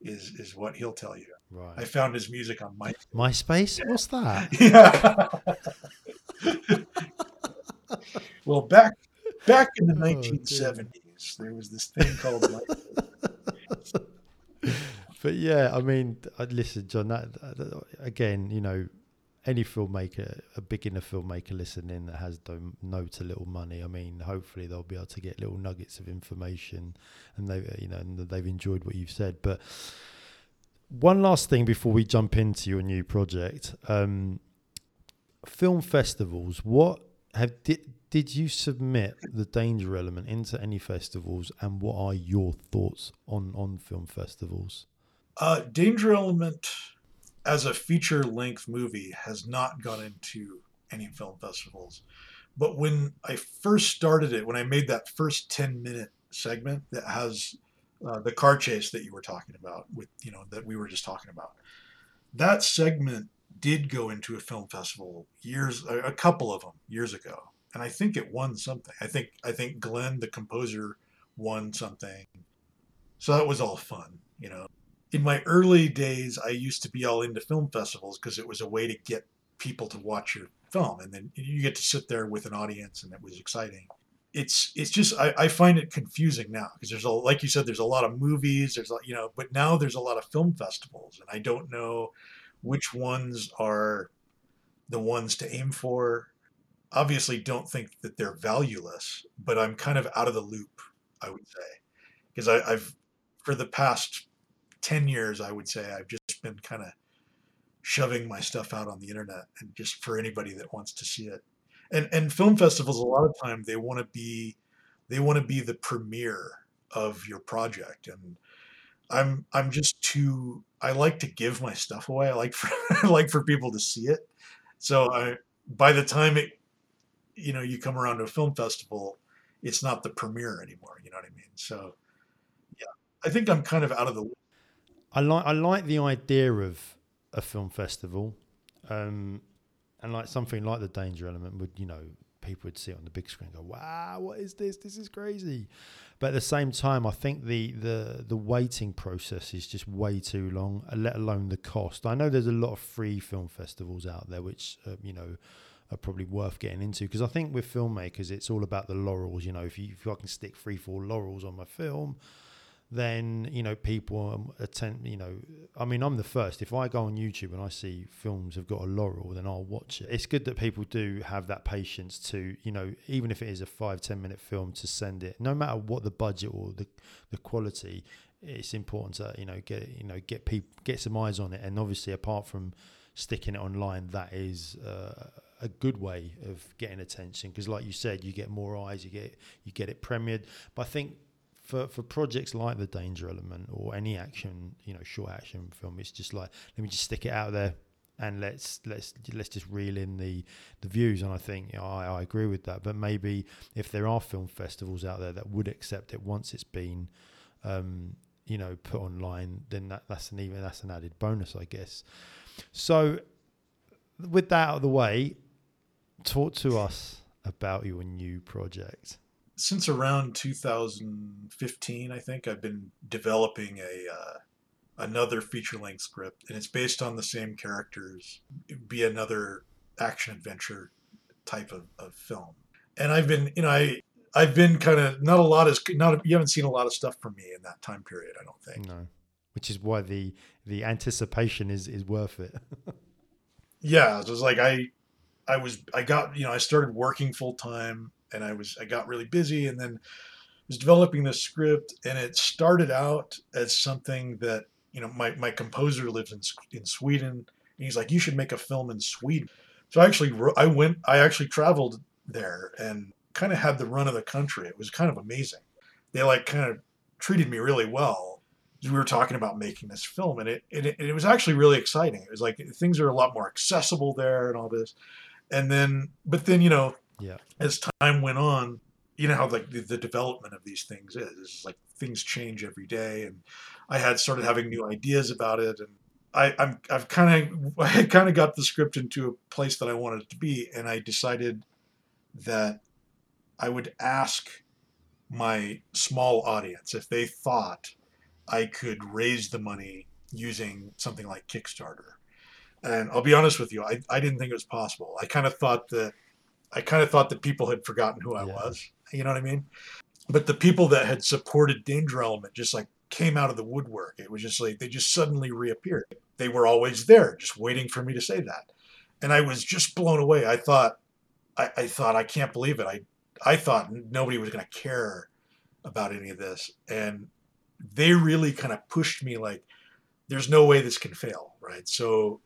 Speaker 3: Is is what he'll tell you.
Speaker 2: Right.
Speaker 3: I found his music on My
Speaker 2: MySpace. Yeah. What's that?
Speaker 3: Yeah. well, back back in the 1970s, there was this thing called.
Speaker 2: But yeah, I mean, listen, John. That, that, again, you know, any filmmaker, a beginner filmmaker listening that has no, no to little money, I mean, hopefully they'll be able to get little nuggets of information, and they, you know, and they've enjoyed what you've said. But one last thing before we jump into your new project, um, film festivals. What have did, did you submit the danger element into any festivals, and what are your thoughts on on film festivals?
Speaker 3: Uh, Danger Element, as a feature length movie, has not gone into any film festivals. But when I first started it, when I made that first 10 minute segment that has uh, the car chase that you were talking about, with, you know, that we were just talking about, that segment did go into a film festival years, a, couple of them years ago. And I think it won something. I think, I think Glenn, the composer, won something. So that was all fun, you know in my early days, I used to be all into film festivals because it was a way to get people to watch your film, and then you get to sit there with an audience, and it was exciting. It's it's just I, I find it confusing now because there's a like you said there's a lot of movies there's a, you know but now there's a lot of film festivals and I don't know which ones are the ones to aim for. Obviously, don't think that they're valueless, but I'm kind of out of the loop. I would say because I've for the past 10 years, I would say I've just been kind of shoving my stuff out on the internet and just for anybody that wants to see it. And and film festivals a lot of time they want to be they want to be the premiere of your project and I'm I'm just too I like to give my stuff away. I like for I like for people to see it. So I by the time it you know you come around to a film festival, it's not the premiere anymore, you know what I mean? So yeah. I think I'm kind of out of the
Speaker 2: I like I like the idea of a film festival, um, and like something like the danger element would you know people would see it on the big screen go wow what is this this is crazy, but at the same time I think the the the waiting process is just way too long, let alone the cost. I know there's a lot of free film festivals out there which uh, you know are probably worth getting into because I think with filmmakers it's all about the laurels. You know. If you if I can stick three four laurels on my film then you know people um, attend you know i mean i'm the first. If i go on youtube and i see films have got a laurel then i'll watch it. It's good that people do have that patience to you know even if it is a five ten minute film to send it. No matter what the budget or the the quality it's important to you know get you know get people get some eyes on it. And obviously apart from sticking it online that is uh, a good way of getting attention because like you said you get more eyes you get you get it premiered but i think for, for projects like the danger element or any action you know short action film it's just like let me just stick it out there and let's let's let's just reel in the the views. And I think you know, I, I agree with that. But maybe if there are film festivals out there that would accept it once it's been, um, you know, put online, then that, that's an even that's an added bonus, I guess. So, with that out of the way, talk to us about your new project.
Speaker 3: Since around 2015, I think I've been developing a uh, another feature length script, and it's based on the same characters. It'd be another action adventure type of, of film. And I've been, you know, I I've been kind of not a lot is not you haven't seen a lot of stuff from me in that time period. I don't think.
Speaker 2: No, which is why the the anticipation is is worth it.
Speaker 3: yeah, it was like I I was I got you know I started working full time and I was I got really busy and then was developing this script and it started out as something that you know my my composer lives in in Sweden and he's like you should make a film in Sweden. So I actually I went I actually traveled there and kind of had the run of the country. It was kind of amazing. They like kind of treated me really well. We were talking about making this film, and it, it it was actually really exciting. It was like things are a lot more accessible there and all this. And then, but then you know,
Speaker 2: yeah,
Speaker 3: as time went on, you know how like the, the development of these things is. It's like things change every day, and I had started having new ideas about it, and I, I'm I've kind of I kind of got the script into a place that I wanted it to be, and I decided that I would ask my small audience if they thought I could raise the money using something like Kickstarter. And I'll be honest with you, I, I didn't think it was possible. I kind of thought that I kind of thought that people had forgotten who I yeah. was. You know what I mean? But the people that had supported Danger Element just like came out of the woodwork. It was just like they just suddenly reappeared. They were always there, just waiting for me to say that. And I was just blown away. I thought I, I thought I can't believe it. I I thought nobody was going to care about any of this, and they really kind of pushed me like, "There's no way this can fail." Right. So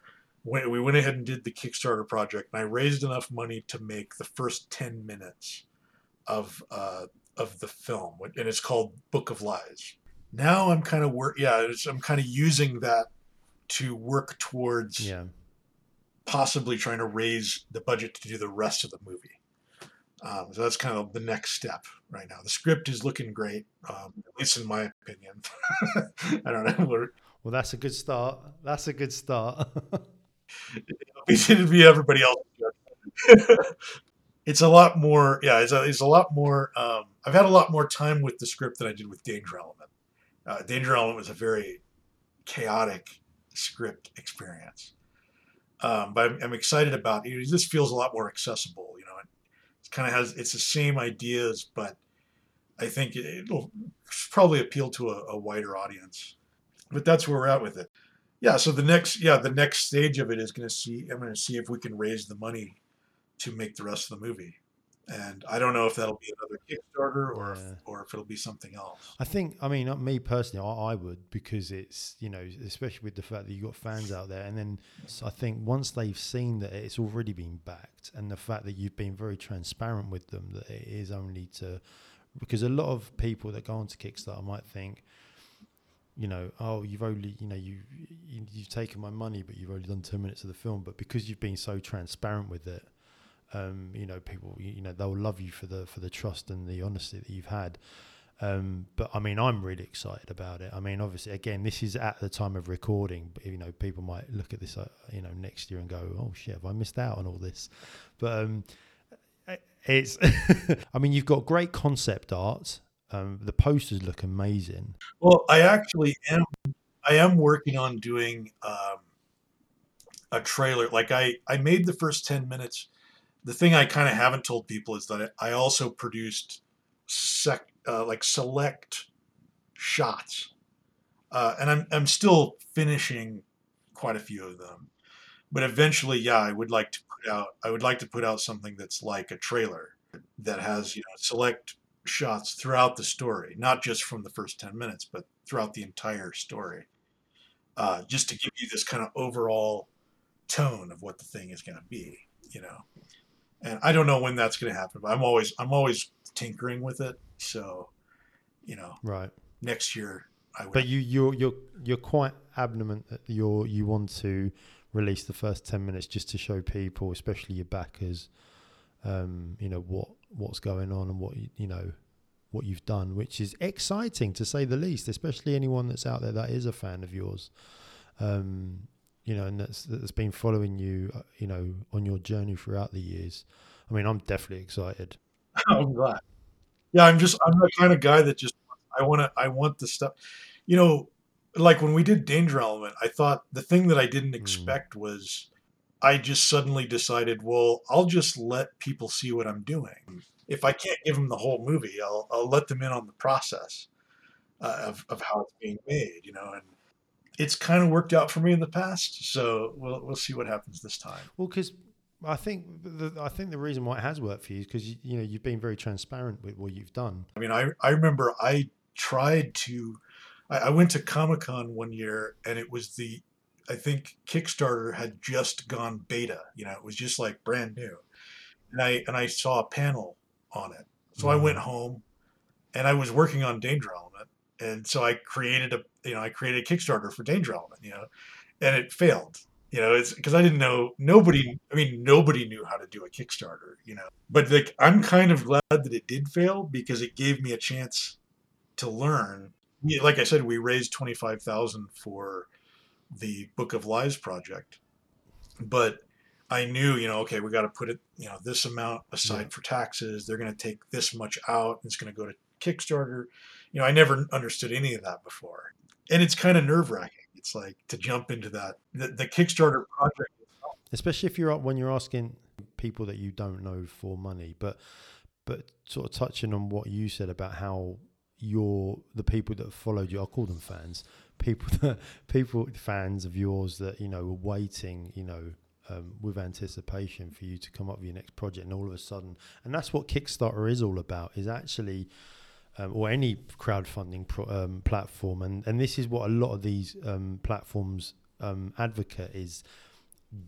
Speaker 3: when we went ahead and did the Kickstarter project, and I raised enough money to make the first ten minutes of uh, of the film, and it's called Book of Lies. Now I'm kind of work. Yeah, I'm kind of using that to work towards
Speaker 2: yeah.
Speaker 3: possibly trying to raise the budget to do the rest of the movie. Um, so that's kind of the next step right now. The script is looking great, um, at least in my opinion. I don't know.
Speaker 2: well, that's a good start. That's a good start.
Speaker 3: it'd be everybody else. it's a lot more. Yeah, it's a, it's a lot more. Um, I've had a lot more time with the script than I did with Danger Element. Uh, Danger Element was a very chaotic script experience. Um, but I'm, I'm, excited about it. This feels a lot more accessible. You know, It kind of has it's the same ideas, but I think it, will probably appeal to a, a wider audience. But that's where we're at with it. Yeah. So the next, yeah, the next stage of it is going to see. I'm going to see if we can raise the money to make the rest of the movie and I don't know if that'll be another Kickstarter or yeah. if, or if it'll be something else.
Speaker 2: I think, I mean, me personally, I, I, would because it's you know, especially with the fact that you've got fans out there, and then I think once they've seen that it's already been backed, and the fact that you've been very transparent with them that it is only to because a lot of people that go onto Kickstarter might think. You know, oh, you've only, you know, you, you you've taken my money, but you've only done ten minutes of the film. But because you've been so transparent with it, um, you know, people, you know, they'll love you for the for the trust and the honesty that you've had. Um, but I mean, I'm really excited about it. I mean, obviously, again, this is at the time of recording. But, you know, people might look at this, uh, you know, next year and go, "Oh shit, have I missed out on all this?" But um, it's, I mean, you've got great concept art. Um, the posters look amazing.
Speaker 3: Well, I actually am. I am working on doing um, a trailer. Like I, I made the first ten minutes the thing I kind of haven't told people is that I also produced sec, uh, like select shots, uh, and I'm I'm still finishing quite a few of them. But eventually, yeah, I would like to put out I would like to put out something that's like a trailer that has you know select shots throughout the story, not just from the first ten minutes, but throughout the entire story, uh, just to give you this kind of overall tone of what the thing is going to be. You know and I don't know when that's going to happen. But I'm always I'm always tinkering with it. So, you know,
Speaker 2: right
Speaker 3: next year I would.
Speaker 2: But you you're you're you're quite adamant that you're you want to release the first ten minutes just to show people, especially your backers, um, you know what what's going on and what you, you know what you've done, which is exciting to say the least. Especially anyone that's out there that is a fan of yours, um, you know, and that's that's been following you, uh, you know, on your journey throughout the years. I mean, I'm definitely excited.
Speaker 3: I'm glad. Yeah, I'm just I'm the kind of guy that just I want to I want the stuff. You know, like when we did Danger Element, I thought the thing that I didn't
Speaker 2: Mm.
Speaker 3: expect was I just suddenly decided, well, I'll just let people see what I'm doing. If I can't give them the whole movie, I'll I'll let them in on the process uh, of of how it's being made. You know, and it's kind of worked out for me in the past. So we'll we'll see what happens this time.
Speaker 2: Well, because I think the, I think the reason why it has worked for you is because you, you know you've been very transparent with what you've done.
Speaker 3: I mean, I I remember I tried to. I, I went to Comic Con one year, and it was the. I think Kickstarter had just gone beta. You know, it was just like brand new, and I and I saw a panel on it. So I went mm-hmm. home, and I was working on Danger Element, and so I created a you know I created a Kickstarter for Danger Element. You know, and it failed. You know, it's because I didn't know nobody. I mean, nobody knew how to do a Kickstarter. You know, but like I'm kind of glad that it did fail because it gave me a chance to learn. Like I said, we raised twenty five thousand for the Book of Lies project, but I knew, you know, okay, we got to put it, you know, this amount aside
Speaker 2: Yeah.
Speaker 3: for taxes. They're going to take this much out. And It's going to go to Kickstarter. You know, I never understood any of that before, and it's kind of nerve wracking. It's like to jump into that. The, the Kickstarter project.
Speaker 2: especially if you're up when you're asking people that you don't know for money but but sort of touching on what you said about how your the people that followed you i'll call them fans people that people fans of yours that you know were waiting you know um, with anticipation for you to come up with your next project and all of a sudden and that's what kickstarter is all about is actually um, or any crowdfunding pro, um, platform and and this is what a lot of these um, platforms um, advocate is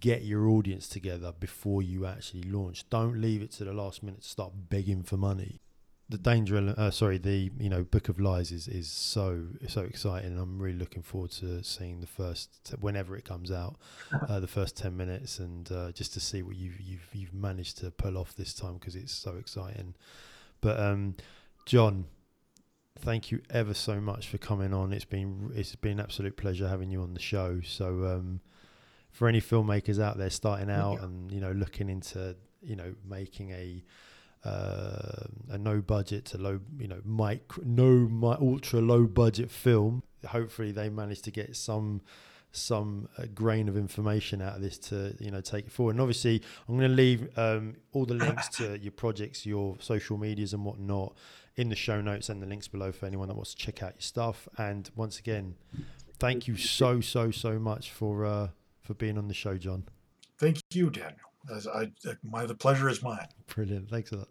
Speaker 2: get your audience together before you actually launch. Don't leave it to the last minute to start begging for money. The danger, uh, sorry, the you know Book of Lies is is so so exciting. and I'm really looking forward to seeing the first whenever it comes out, uh, the first ten minutes, and uh, just to see what you've you've you've managed to pull off this time because it's so exciting. But um, John, thank you ever so much for coming on. It's been it's been an absolute pleasure having you on the show. So. Um, for any filmmakers out there starting out
Speaker 3: you.
Speaker 2: and you know looking into you know making a uh, a no budget to low you know micro no my ultra low budget film hopefully they manage to get some some uh, grain of information out of this to you know take it forward and obviously i'm going to leave um, all the links to your projects your social medias and whatnot in the show notes and the links below for anyone that wants to check out your stuff and once again thank you so so so much for uh for being on the show, John.
Speaker 3: Thank you, Daniel. As I, my the pleasure is mine.
Speaker 2: Brilliant. Thanks a lot.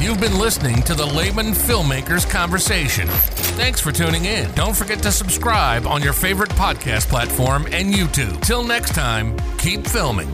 Speaker 1: You've been listening to the Layman Filmmakers Conversation. Thanks for tuning in. Don't forget to subscribe on your favorite podcast platform and YouTube. Till next time, keep filming.